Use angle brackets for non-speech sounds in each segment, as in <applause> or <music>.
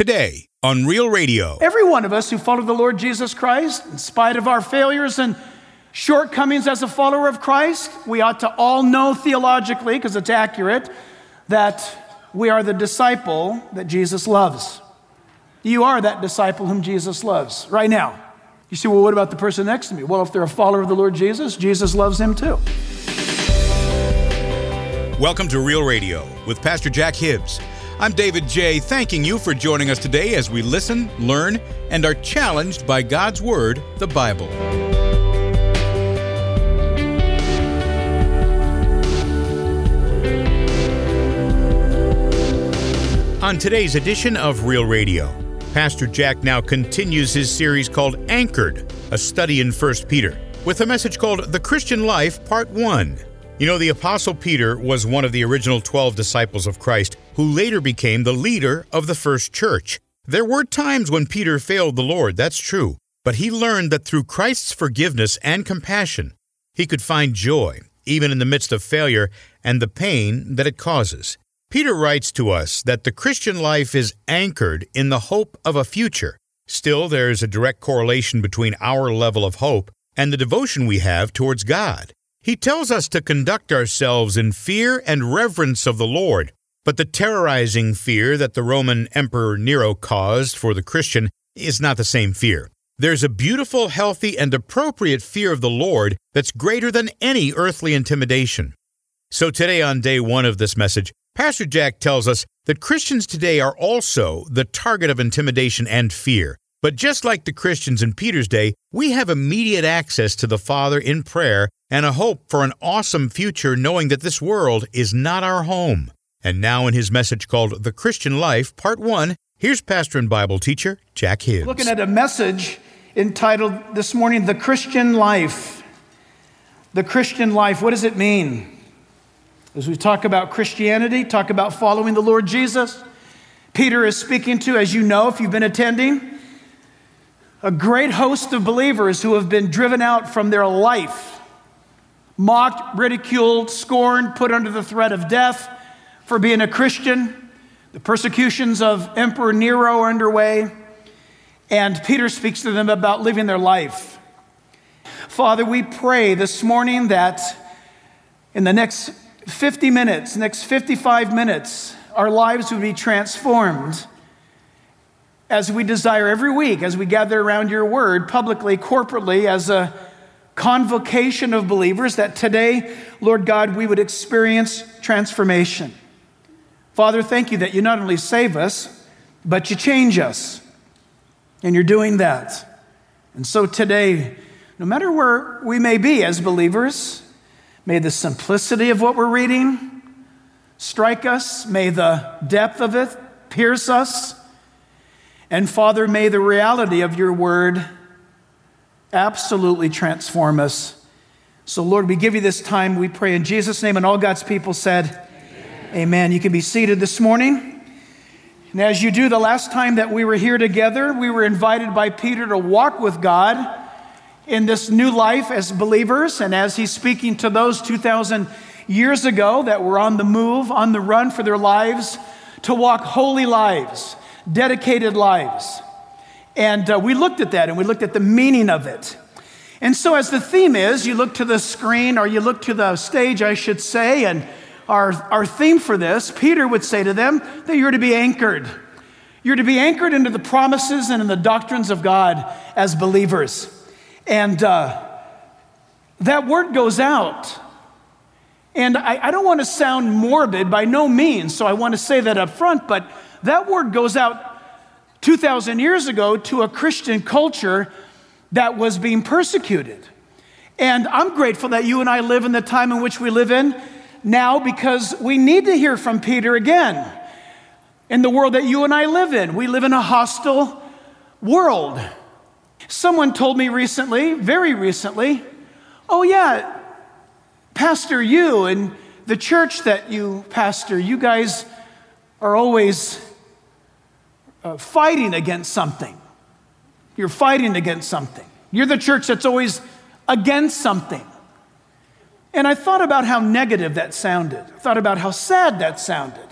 today on Real Radio. Every one of us who follow the Lord Jesus Christ, in spite of our failures and shortcomings as a follower of Christ, we ought to all know theologically, because it's accurate, that we are the disciple that Jesus loves. You are that disciple whom Jesus loves right now. You say, well, what about the person next to me? Well, if they're a follower of the Lord Jesus, Jesus loves him too. Welcome to Real Radio with Pastor Jack Hibbs. I'm David J., thanking you for joining us today as we listen, learn, and are challenged by God's Word, the Bible. On today's edition of Real Radio, Pastor Jack now continues his series called Anchored, a study in 1 Peter, with a message called The Christian Life, Part 1. You know, the Apostle Peter was one of the original 12 disciples of Christ who later became the leader of the first church. There were times when Peter failed the Lord, that's true, but he learned that through Christ's forgiveness and compassion, he could find joy, even in the midst of failure and the pain that it causes. Peter writes to us that the Christian life is anchored in the hope of a future. Still, there is a direct correlation between our level of hope and the devotion we have towards God. He tells us to conduct ourselves in fear and reverence of the Lord, but the terrorizing fear that the Roman Emperor Nero caused for the Christian is not the same fear. There's a beautiful, healthy, and appropriate fear of the Lord that's greater than any earthly intimidation. So, today, on day one of this message, Pastor Jack tells us that Christians today are also the target of intimidation and fear. But just like the Christians in Peter's day, we have immediate access to the Father in prayer and a hope for an awesome future knowing that this world is not our home. And now, in his message called The Christian Life, Part 1, here's pastor and Bible teacher Jack Hibbs. Looking at a message entitled this morning, The Christian Life. The Christian Life, what does it mean? As we talk about Christianity, talk about following the Lord Jesus, Peter is speaking to, as you know, if you've been attending, a great host of believers who have been driven out from their life, mocked, ridiculed, scorned, put under the threat of death for being a Christian. The persecutions of Emperor Nero are underway, and Peter speaks to them about living their life. Father, we pray this morning that in the next 50 minutes, next 55 minutes, our lives would be transformed as we desire every week, as we gather around your word publicly, corporately, as a convocation of believers, that today, Lord God, we would experience transformation. Father, thank you that you not only save us, but you change us. And you're doing that. And so today, no matter where we may be as believers, May the simplicity of what we're reading strike us. May the depth of it pierce us. And Father, may the reality of your word absolutely transform us. So, Lord, we give you this time, we pray in Jesus' name. And all God's people said, Amen. Amen. You can be seated this morning. And as you do, the last time that we were here together, we were invited by Peter to walk with God in this new life as believers, and as he's speaking to those 2,000 years ago that were on the move, on the run for their lives, to walk holy lives, dedicated lives. And uh, we looked at that and we looked at the meaning of it. And so, as the theme is, you look to the screen or you look to the stage, I should say, and our, our theme for this, Peter would say to them that you're to be anchored. You're to be anchored into the promises and in the doctrines of God as believers. And uh, that word goes out. And I, I don't want to sound morbid by no means, so I want to say that up front, but that word goes out 2,000 years ago to a Christian culture that was being persecuted. And I'm grateful that you and I live in the time in which we live in now because we need to hear from Peter again. In the world that you and I live in, we live in a hostile world. Someone told me recently, very recently, oh, yeah, Pastor, you and the church that you pastor, you guys are always uh, fighting against something. You're fighting against something. You're the church that's always against something. And I thought about how negative that sounded. I thought about how sad that sounded.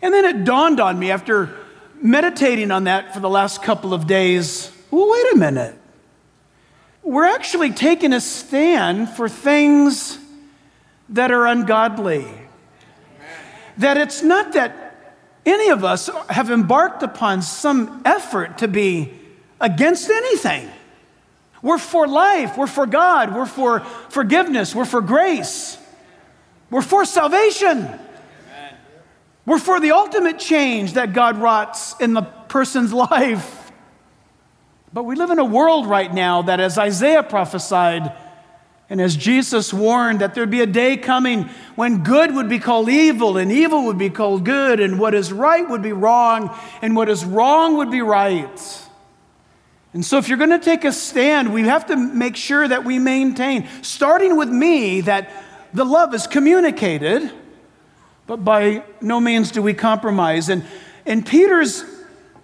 And then it dawned on me after meditating on that for the last couple of days, well, wait a minute. We're actually taking a stand for things that are ungodly. That it's not that any of us have embarked upon some effort to be against anything. We're for life, we're for God, we're for forgiveness, we're for grace, we're for salvation. We're for the ultimate change that God wrought in the person's <laughs> life. But we live in a world right now that, as Isaiah prophesied, and as Jesus warned that there'd be a day coming when good would be called evil and evil would be called good, and what is right would be wrong, and what is wrong would be right. And so, if you're going to take a stand, we have to make sure that we maintain, starting with me, that the love is communicated but by no means do we compromise. And, and Peter's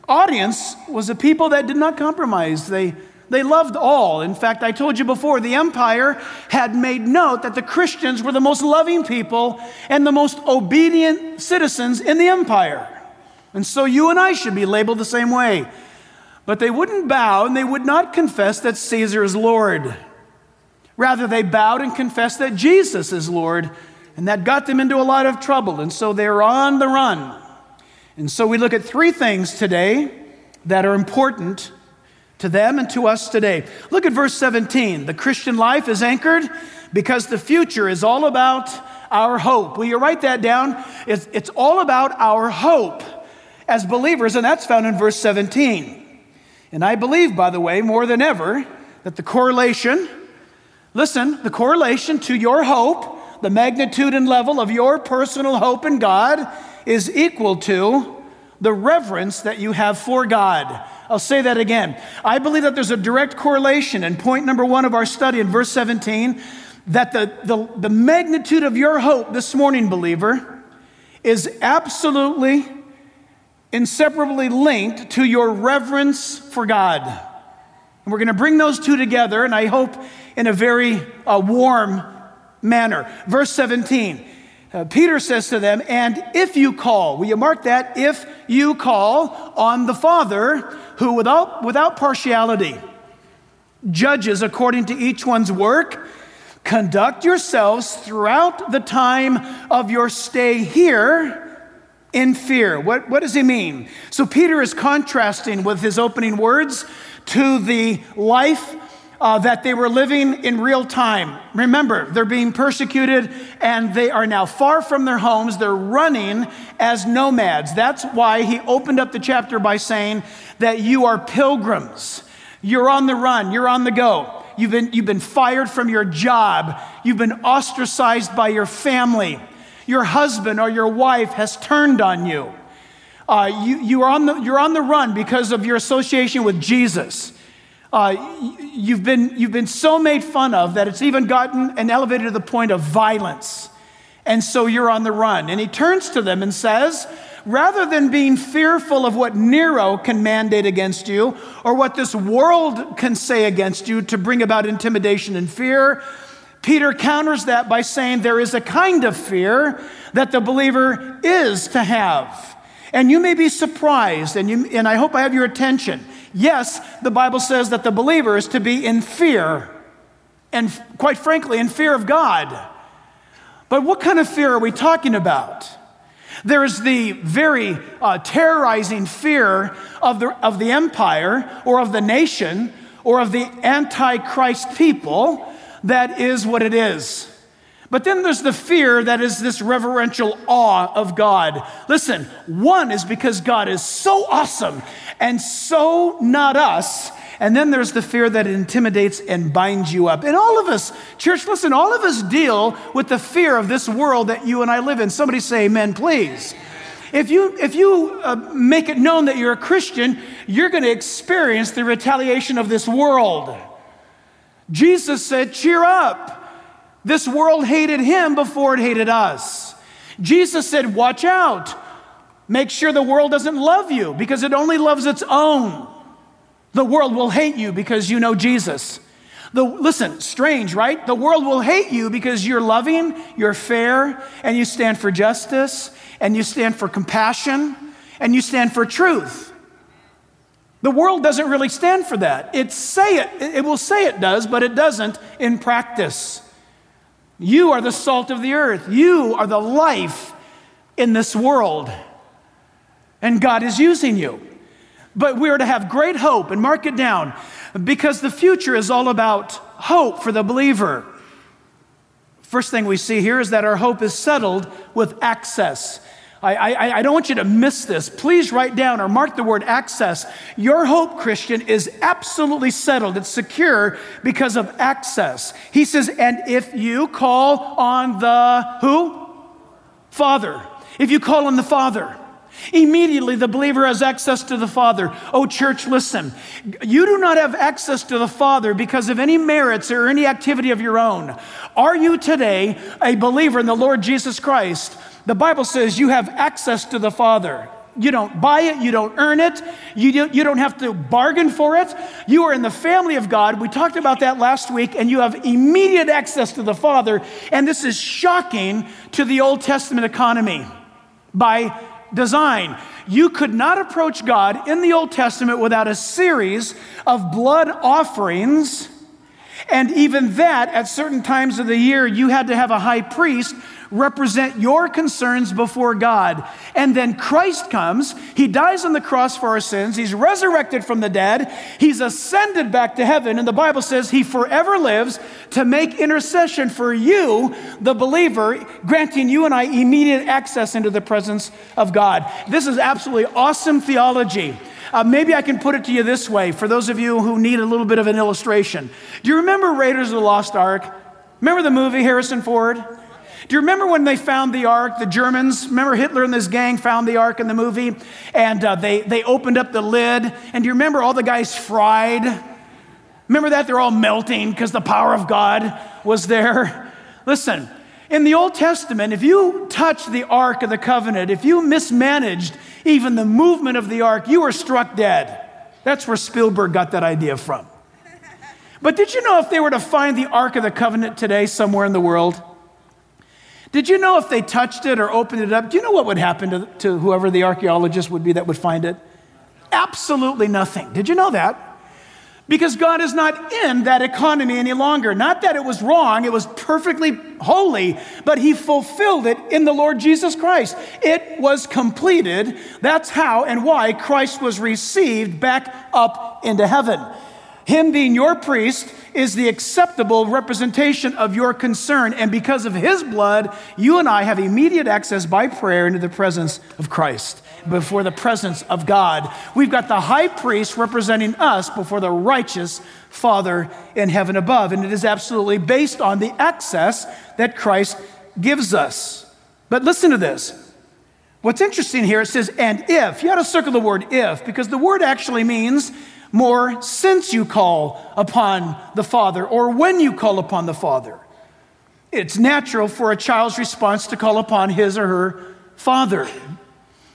audience was a people that did not compromise. They, they loved all. In fact, I told you before, the empire had made note that the Christians were the most loving people and the most obedient citizens in the empire. And so you and I should be labeled the same way. But they wouldn't bow and they would not confess that Caesar is Lord. Rather, they bowed and confessed that Jesus is Lord and that got them into a lot of trouble. And so they're on the run. And so we look at three things today that are important to them and to us today. Look at verse 17. The Christian life is anchored because the future is all about our hope. Will you write that down? It's, it's all about our hope as believers, and that's found in verse 17. And I believe, by the way, more than ever, that the correlation, listen, the correlation to your hope the magnitude and level of your personal hope in God is equal to the reverence that you have for God. I'll say that again. I believe that there's a direct correlation in point number one of our study in verse 17 that the, the, the magnitude of your hope this morning, believer, is absolutely inseparably linked to your reverence for God. And we're going to bring those two together, and I hope in a very uh, warm manner. Verse 17, uh, Peter says to them, And if you call, will you mark that? If you call on the Father, who without, without partiality judges according to each one's work, conduct yourselves throughout the time of your stay here in fear. What, what does he mean? So Peter is contrasting with his opening words to the life uh, that they were living in real time. Remember, they're being persecuted and they are now far from their homes. They're running as nomads. That's why he opened up the chapter by saying that you are pilgrims. You're on the run, you're on the go. You've been, you've been fired from your job, you've been ostracized by your family. Your husband or your wife has turned on you. Uh, you, you are on the, you're on the run because of your association with Jesus. Uh, you've, been, you've been so made fun of that it's even gotten and elevated to the point of violence. And so you're on the run. And he turns to them and says, rather than being fearful of what Nero can mandate against you or what this world can say against you to bring about intimidation and fear, Peter counters that by saying there is a kind of fear that the believer is to have. And you may be surprised, and, you, and I hope I have your attention. Yes, the Bible says that the believer is to be in fear, and quite frankly, in fear of God. But what kind of fear are we talking about? There is the very uh, terrorizing fear of the, of the empire or of the nation or of the antichrist people that is what it is. But then there's the fear that is this reverential awe of God. Listen, one is because God is so awesome and so not us. And then there's the fear that intimidates and binds you up. And all of us, church, listen, all of us deal with the fear of this world that you and I live in. Somebody say amen, please. If you, if you uh, make it known that you're a Christian, you're going to experience the retaliation of this world. Jesus said, Cheer up. This world hated him before it hated us. Jesus said, Watch out. Make sure the world doesn't love you because it only loves its own. The world will hate you because you know Jesus. The, listen, strange, right? The world will hate you because you're loving, you're fair, and you stand for justice, and you stand for compassion, and you stand for truth. The world doesn't really stand for that. It say it, it will say it does, but it doesn't in practice. You are the salt of the earth. You are the life in this world. And God is using you. But we are to have great hope and mark it down because the future is all about hope for the believer. First thing we see here is that our hope is settled with access. I, I, I, don't want you to miss this. Please write down or mark the word access. Your hope, Christian, is absolutely settled. It's secure because of access. He says, and if you call on the who? Father. If you call on the Father. Immediately, the believer has access to the Father. Oh, church, listen. You do not have access to the Father because of any merits or any activity of your own. Are you today a believer in the Lord Jesus Christ? The Bible says you have access to the Father. You don't buy it, you don't earn it, you, don't, you don't have to bargain for it. You are in the family of God. We talked about that last week, and you have immediate access to the Father. And this is shocking to the Old Testament economy by design. You could not approach God in the Old Testament without a series of blood offerings. And even that, at certain times of the year, you had to have a high priest represent your concerns before God. And then Christ comes, He dies on the cross for our sins, He's resurrected from the dead, He's ascended back to heaven, and the Bible says He forever lives to make intercession for you, the believer, granting you and I immediate access into the presence of God. This is absolutely awesome theology. Uh, maybe I can put it to you this way for those of you who need a little bit of an illustration. Do you remember Raiders of the Lost Ark? Remember the movie Harrison Ford? Do you remember when they found the ark? The Germans, remember Hitler and his gang found the ark in the movie? And uh, they, they opened up the lid. And do you remember all the guys fried? Remember that? They're all melting because the power of God was there. Listen, in the Old Testament, if you touched the Ark of the Covenant, if you mismanaged even the movement of the Ark, you were struck dead. That's where Spielberg got that idea from. But did you know if they were to find the Ark of the Covenant today somewhere in the world, did you know if they touched it or opened it up, do you know what would happen to, to whoever the archaeologist would be that would find it? Absolutely nothing. Did you know that? Because God is not in that economy any longer. Not that it was wrong, it was perfectly holy, but He fulfilled it in the Lord Jesus Christ. It was completed. That's how and why Christ was received back up into heaven. Him being your priest is the acceptable representation of your concern. And because of his blood, you and I have immediate access by prayer into the presence of Christ, before the presence of God. We've got the high priest representing us before the righteous Father in heaven above. And it is absolutely based on the access that Christ gives us. But listen to this. What's interesting here, it says, and if. You ought to circle the word if, because the word actually means more since you call upon the Father or when you call upon the Father. It's natural for a child's response to call upon his or her father.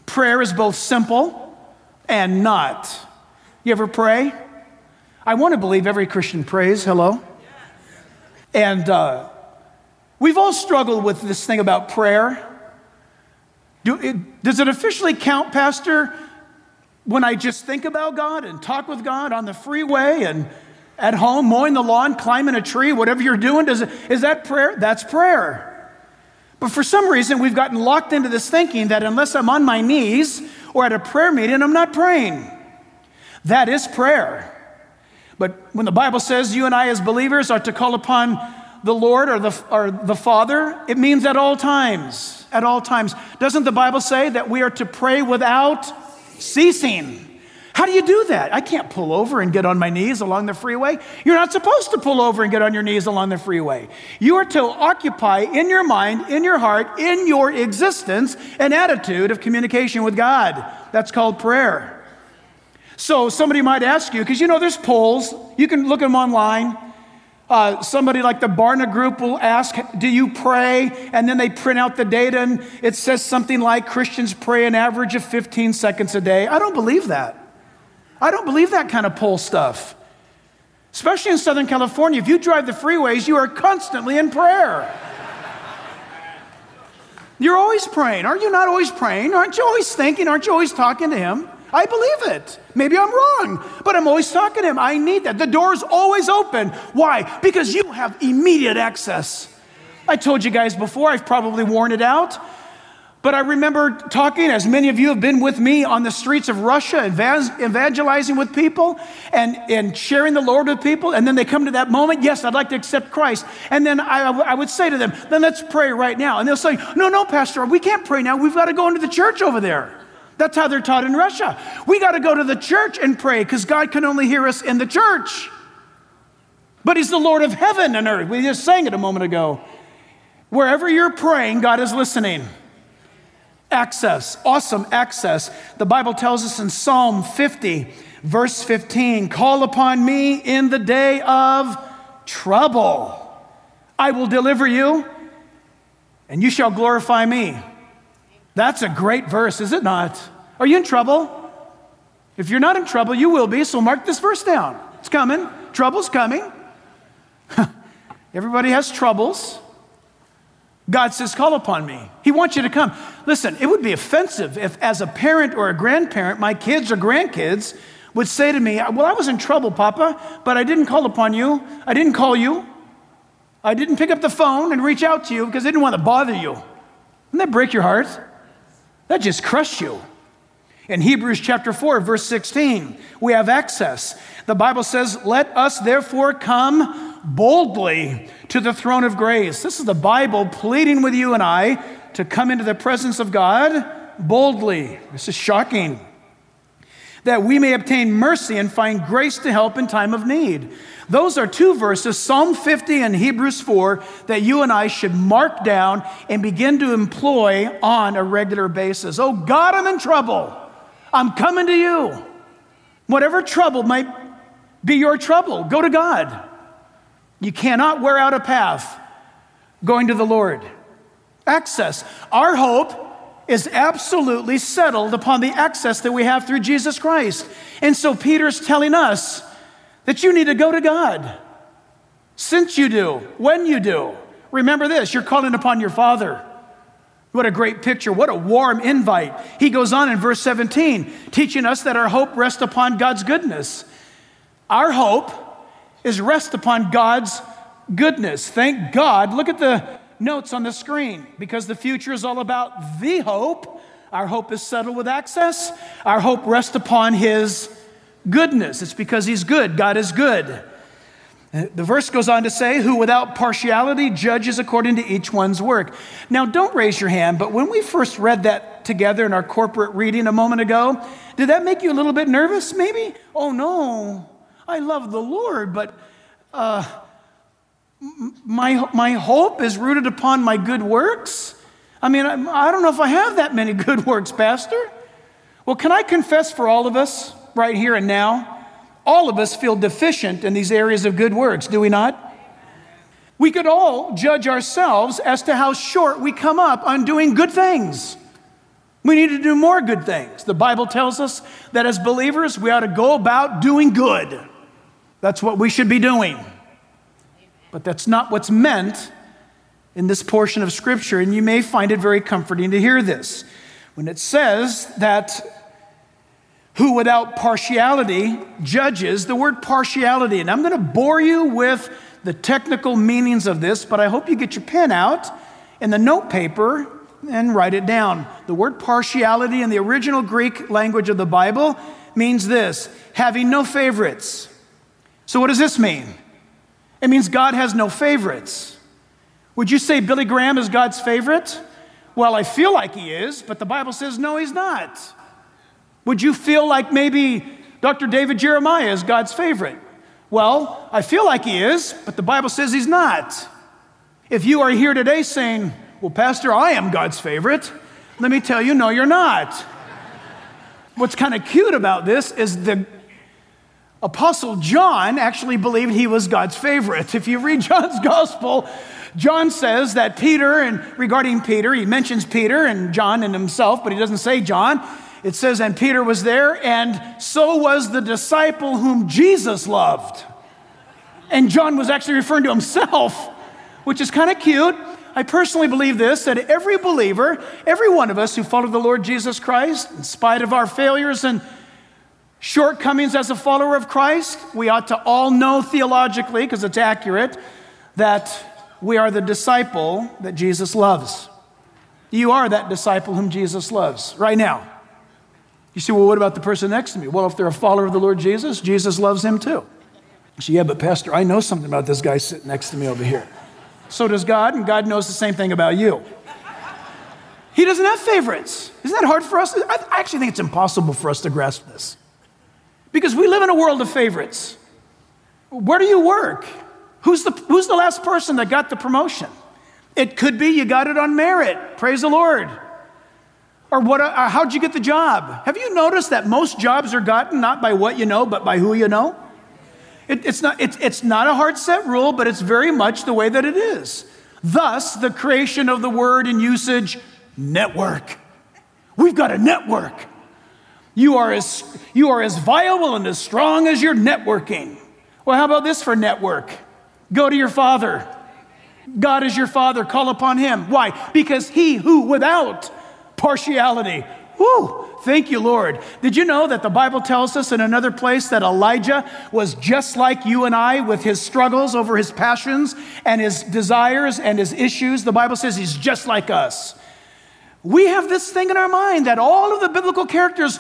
Prayer is both simple and not. You ever pray? I want to believe every Christian prays. Hello? And uh, we've all struggled with this thing about prayer. Do, it, does it officially count, Pastor, when I just think about God and talk with God on the freeway and at home, mowing the lawn, climbing a tree, whatever you're doing, does it, is that prayer? That's prayer. But for some reason, we've gotten locked into this thinking that unless I'm on my knees or at a prayer meeting, I'm not praying. That is prayer. But when the Bible says you and I, as believers, are to call upon the Lord or the, or the Father, it means at all times. At all times. Doesn't the Bible say that we are to pray without ceasing. How do you do that? I can't pull over and get on my knees along the freeway. You're not supposed to pull over and get on your knees along the freeway. You are to occupy in your mind, in your heart, in your existence, an attitude of communication with God. That's called prayer. So somebody might ask you, because you know there's polls, you can look them online. Uh, somebody like the Barna Group will ask, Do you pray? And then they print out the data and it says something like Christians pray an average of 15 seconds a day. I don't believe that. I don't believe that kind of poll stuff. Especially in Southern California, if you drive the freeways, you are constantly in prayer. You're always praying. Aren't you not always praying? Aren't you always thinking? Aren't you always talking to Him? I believe it. Maybe I'm wrong, but I'm always talking to him. I need that. The door is always open. Why? Because you have immediate access. I told you guys before, I've probably worn it out. But I remember talking, as many of you have been with me on the streets of Russia, evangelizing with people and, and sharing the Lord with people. And then they come to that moment, yes, I'd like to accept Christ. And then I, I would say to them, then let's pray right now. And they'll say, no, no, Pastor, we can't pray now. We've got to go into the church over there. That's how they're taught in Russia. We got to go to the church and pray because God can only hear us in the church. But He's the Lord of heaven and earth. We just sang it a moment ago. Wherever you're praying, God is listening. Access, awesome access. The Bible tells us in Psalm 50, verse 15 Call upon me in the day of trouble. I will deliver you, and you shall glorify me. That's a great verse, is it not? Are you in trouble? If you're not in trouble, you will be, so mark this verse down. It's coming. Trouble's coming. <laughs> Everybody has troubles. God says, Call upon me. He wants you to come. Listen, it would be offensive if, as a parent or a grandparent, my kids or grandkids would say to me, Well, I was in trouble, Papa, but I didn't call upon you. I didn't call you. I didn't pick up the phone and reach out to you because I didn't want to bother you. Didn't that break your heart? That just crushed you. In Hebrews chapter 4, verse 16, we have access. The Bible says, Let us therefore come boldly to the throne of grace. This is the Bible pleading with you and I to come into the presence of God boldly. This is shocking. That we may obtain mercy and find grace to help in time of need. Those are two verses, Psalm 50 and Hebrews 4, that you and I should mark down and begin to employ on a regular basis. Oh God, I'm in trouble. I'm coming to you. Whatever trouble might be your trouble, go to God. You cannot wear out a path going to the Lord. Access. Our hope is absolutely settled upon the access that we have through Jesus Christ. And so Peter's telling us that you need to go to God. Since you do, when you do, remember this you're calling upon your Father. What a great picture. What a warm invite. He goes on in verse 17, teaching us that our hope rests upon God's goodness. Our hope is rest upon God's goodness. Thank God. Look at the notes on the screen because the future is all about the hope. Our hope is settled with access. Our hope rests upon His goodness. It's because He's good. God is good. The verse goes on to say, Who without partiality judges according to each one's work. Now, don't raise your hand, but when we first read that together in our corporate reading a moment ago, did that make you a little bit nervous, maybe? Oh, no, I love the Lord, but uh, my, my hope is rooted upon my good works. I mean, I, I don't know if I have that many <laughs> good works, Pastor. Well, can I confess for all of us right here and now? All of us feel deficient in these areas of good works, do we not? We could all judge ourselves as to how short we come up on doing good things. We need to do more good things. The Bible tells us that as believers, we ought to go about doing good. That's what we should be doing. But that's not what's meant in this portion of Scripture, and you may find it very comforting to hear this. When it says that who without partiality judges. The word partiality, and I'm going to bore you with the technical meanings of this, but I hope you get your pen out and the note paper and write it down. The word partiality in the original Greek language of the Bible means this having no favorites. So, what does this mean? It means God has no favorites. Would you say Billy Graham is God's favorite? Well, I feel like he is, but the Bible says no, he's not. Would you feel like maybe Dr. David Jeremiah is God's favorite? Well, I feel like he is, but the Bible says he's not. If you are here today saying, Well, Pastor, I am God's favorite, let me tell you, no, you're not. What's kind of cute about this is the Apostle John actually believed he was God's favorite. If you read <laughs> John's gospel, John says that Peter, and regarding Peter, he mentions Peter and John and himself, but he doesn't say John. It says, and Peter was there, and so was the disciple whom Jesus loved. And John was actually referring to himself, which is kind of cute. I personally believe this that every believer, every one of us who follow the Lord Jesus Christ, in spite of our failures and shortcomings as a follower of Christ. We ought to all know theologically, because it's accurate, that we are the disciple that Jesus loves. You are that disciple whom Jesus loves right now. You say, well, what about the person next to me? Well, if they're a follower of the Lord Jesus, Jesus loves him too. Say, yeah, but Pastor, I know something about this guy sitting next to me over here. So does God, and God knows the same thing about you. He doesn't have favorites. Isn't that hard for us? I actually think it's impossible for us to grasp this. Because we live in a world of favorites. Where do you work? Who's the, who's the last person that got the promotion? It could be you got it on merit. Praise the Lord. Or what, uh, how'd you get the job? Have you noticed that most jobs are gotten not by what you know, but by who you know? It, it's, not, it's, it's not a hard set rule, but it's very much the way that it is. Thus, the creation of the word in usage network. We've got a network. You are as, you are as viable and as strong as your networking. Well, how about this for network? Go to your father. God is your father. Call upon him. Why? Because he who without partiality, whoo, thank you, Lord. Did you know that the Bible tells us in another place that Elijah was just like you and I with his struggles over his passions and his desires and his issues? The Bible says he's just like us. We have this thing in our mind that all of the biblical characters,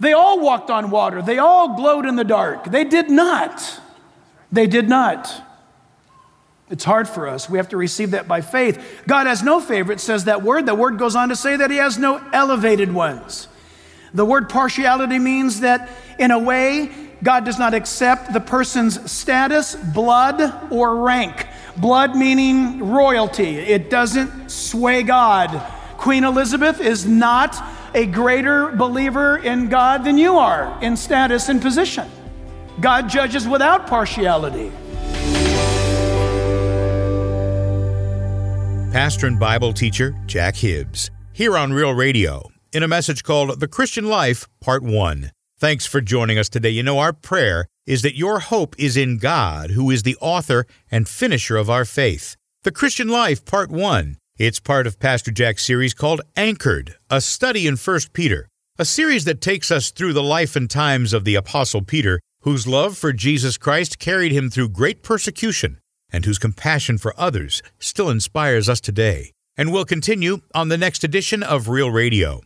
they all walked on water, they all glowed in the dark. They did not. They did not. It's hard for us. We have to receive that by faith. God has no favorite, says that word. The word goes on to say that He has no elevated ones. The word partiality means that, in a way, God does not accept the person's status, blood, or rank. Blood meaning royalty, it doesn't sway God. Queen Elizabeth is not a greater believer in God than you are in status and position. God judges without partiality. Pastor and Bible teacher Jack Hibbs, here on Real Radio, in a message called The Christian Life, Part 1. Thanks for joining us today. You know, our prayer is that your hope is in God, who is the author and finisher of our faith. The Christian Life, Part 1 it's part of Pastor Jack's series called Anchored, a study in 1 Peter, a series that takes us through the life and times of the Apostle Peter, whose love for Jesus Christ carried him through great persecution and whose compassion for others still inspires us today. And we'll continue on the next edition of Real Radio.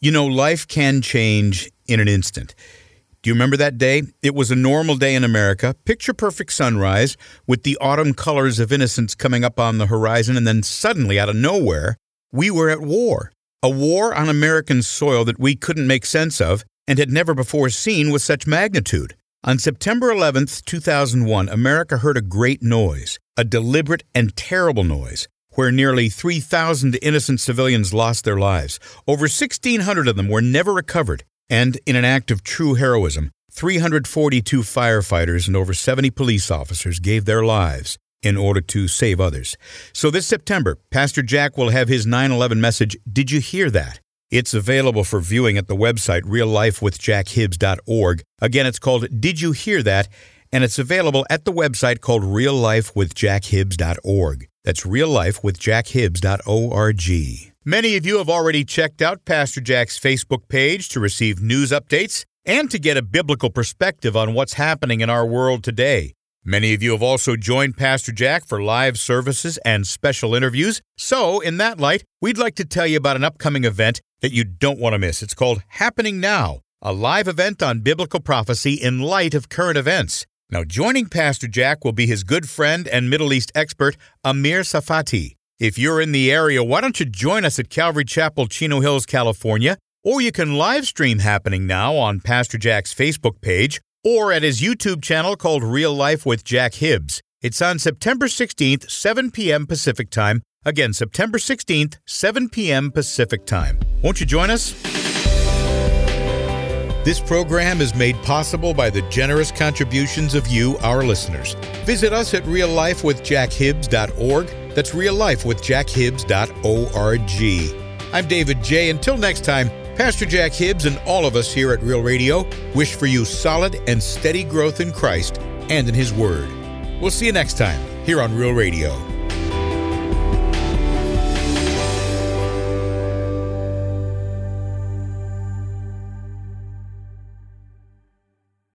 You know, life can change in an instant. Do you remember that day? It was a normal day in America, picture perfect sunrise, with the autumn colors of innocence coming up on the horizon, and then suddenly, out of nowhere, we were at war. A war on American soil that we couldn't make sense of and had never before seen with such magnitude. On September 11, 2001, America heard a great noise, a deliberate and terrible noise, where nearly 3,000 innocent civilians lost their lives. Over 1,600 of them were never recovered, and in an act of true heroism, 342 firefighters and over 70 police officers gave their lives in order to save others. So this September, Pastor Jack will have his 9 11 message, Did You Hear That? It's available for viewing at the website reallifewithjackhibbs.org. Again, it's called Did You Hear That? And it's available at the website called reallifewithjackhibbs.org. That's reallifewithjackhibbs.org. Many of you have already checked out Pastor Jack's Facebook page to receive news updates and to get a biblical perspective on what's happening in our world today. Many of you have also joined Pastor Jack for live services and special interviews. So, in that light, we'd like to tell you about an upcoming event that you don't want to miss. It's called Happening Now, a live event on biblical prophecy in light of current events. Now, joining Pastor Jack will be his good friend and Middle East expert, Amir Tsarfati. If you're in the area, why don't you join us at Calvary Chapel, Chino Hills, California? Or you can live stream happening now on Pastor Jack's Facebook page or at his YouTube channel called Real Life with Jack Hibbs. It's on September 16th, 7 p.m. Pacific Time. Again, September 16th, 7 p.m. Pacific Time. Won't you join us? This program is made possible by the generous contributions of you, our listeners. Visit us at reallifewithjackhibbs.org that's reallifewithjackhibbs.org. I'm David J. Until next time, Pastor Jack Hibbs and all of us here at Real Radio wish for you solid and steady growth in Christ and in His Word. We'll see you next time here on Real Radio.